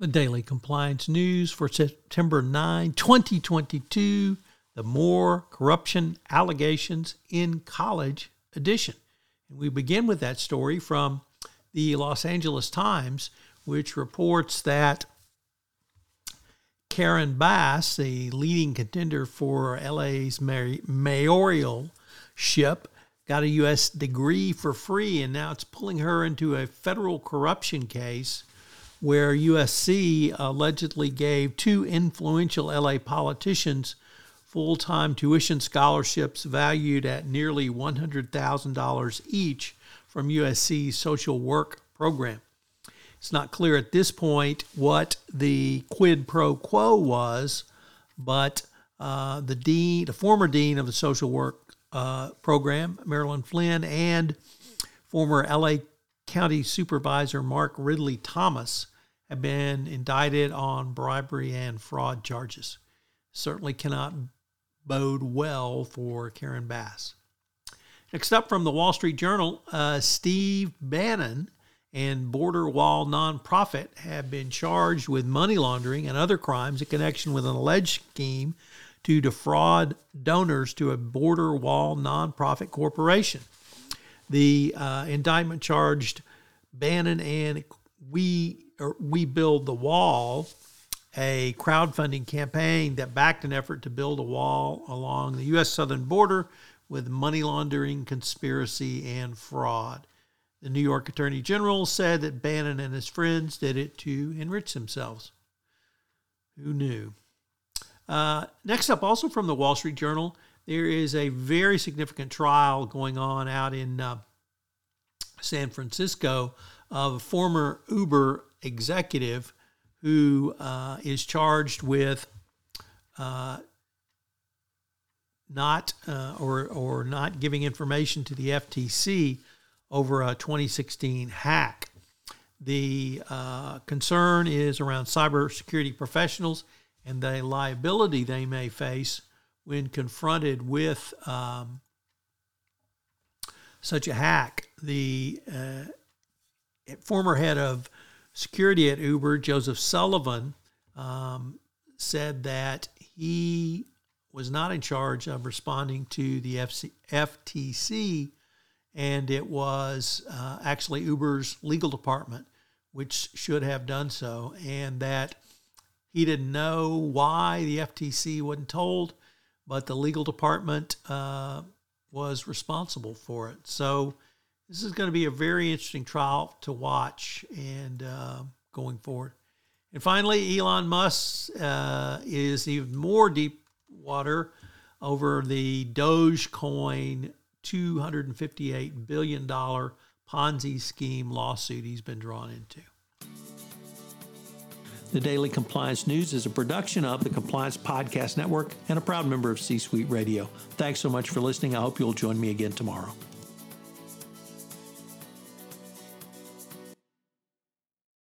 The Daily Compliance News for September 9, 2022, the More Corruption Allegations in College edition. And we begin with that story from the Los Angeles Times, which reports that Karen Bass, the leading contender for LA's mayoral ship, got a USC degree for free, and now it's pulling her into a federal corruption case where USC allegedly gave two influential LA politicians full time tuition scholarships valued at nearly $100,000 each from USC's social work program. It's not clear at this point what the quid pro quo was, but uh, the dean, the former dean of the social work uh, program, Marilyn Flynn, and former LA County Supervisor Mark Ridley Thomas have been indicted on bribery and fraud charges. Certainly cannot bode well for Karen Bass. Next up from the Wall Street Journal, uh, Steve Bannon and Border Wall Nonprofit have been charged with money laundering and other crimes in connection with an alleged scheme to defraud donors to a border wall nonprofit corporation. The uh, indictment charged Bannon and we we build the wall, a crowdfunding campaign that backed an effort to build a wall along the U.S. southern border with money laundering, conspiracy, and fraud. The New York Attorney General said that Bannon and his friends did it to enrich themselves. Who knew? Uh, next up, also from the Wall Street Journal, there is a very significant trial going on out in uh, San Francisco of a former Uber executive who uh, is charged with uh, not uh, or or not giving information to the FTC over a 2016 hack. The uh, concern is around cybersecurity professionals and the liability they may face when confronted with um, such a hack. The uh, former head of security at Uber, Joseph Sullivan, um, said that he was not in charge of responding to the FC, FTC, and it was uh, actually Uber's legal department which should have done so, and that he didn't know why the FTC wasn't told, but the legal department uh, was responsible for it. So this is going to be a very interesting trial to watch and uh, going forward. And finally, Elon Musk uh, is even more deep water over the Dogecoin $258 billion Ponzi scheme lawsuit he's been drawn into. The Daily Compliance News is a production of the Compliance Podcast Network and a proud member of C Suite Radio. Thanks so much for listening. I hope you'll join me again tomorrow.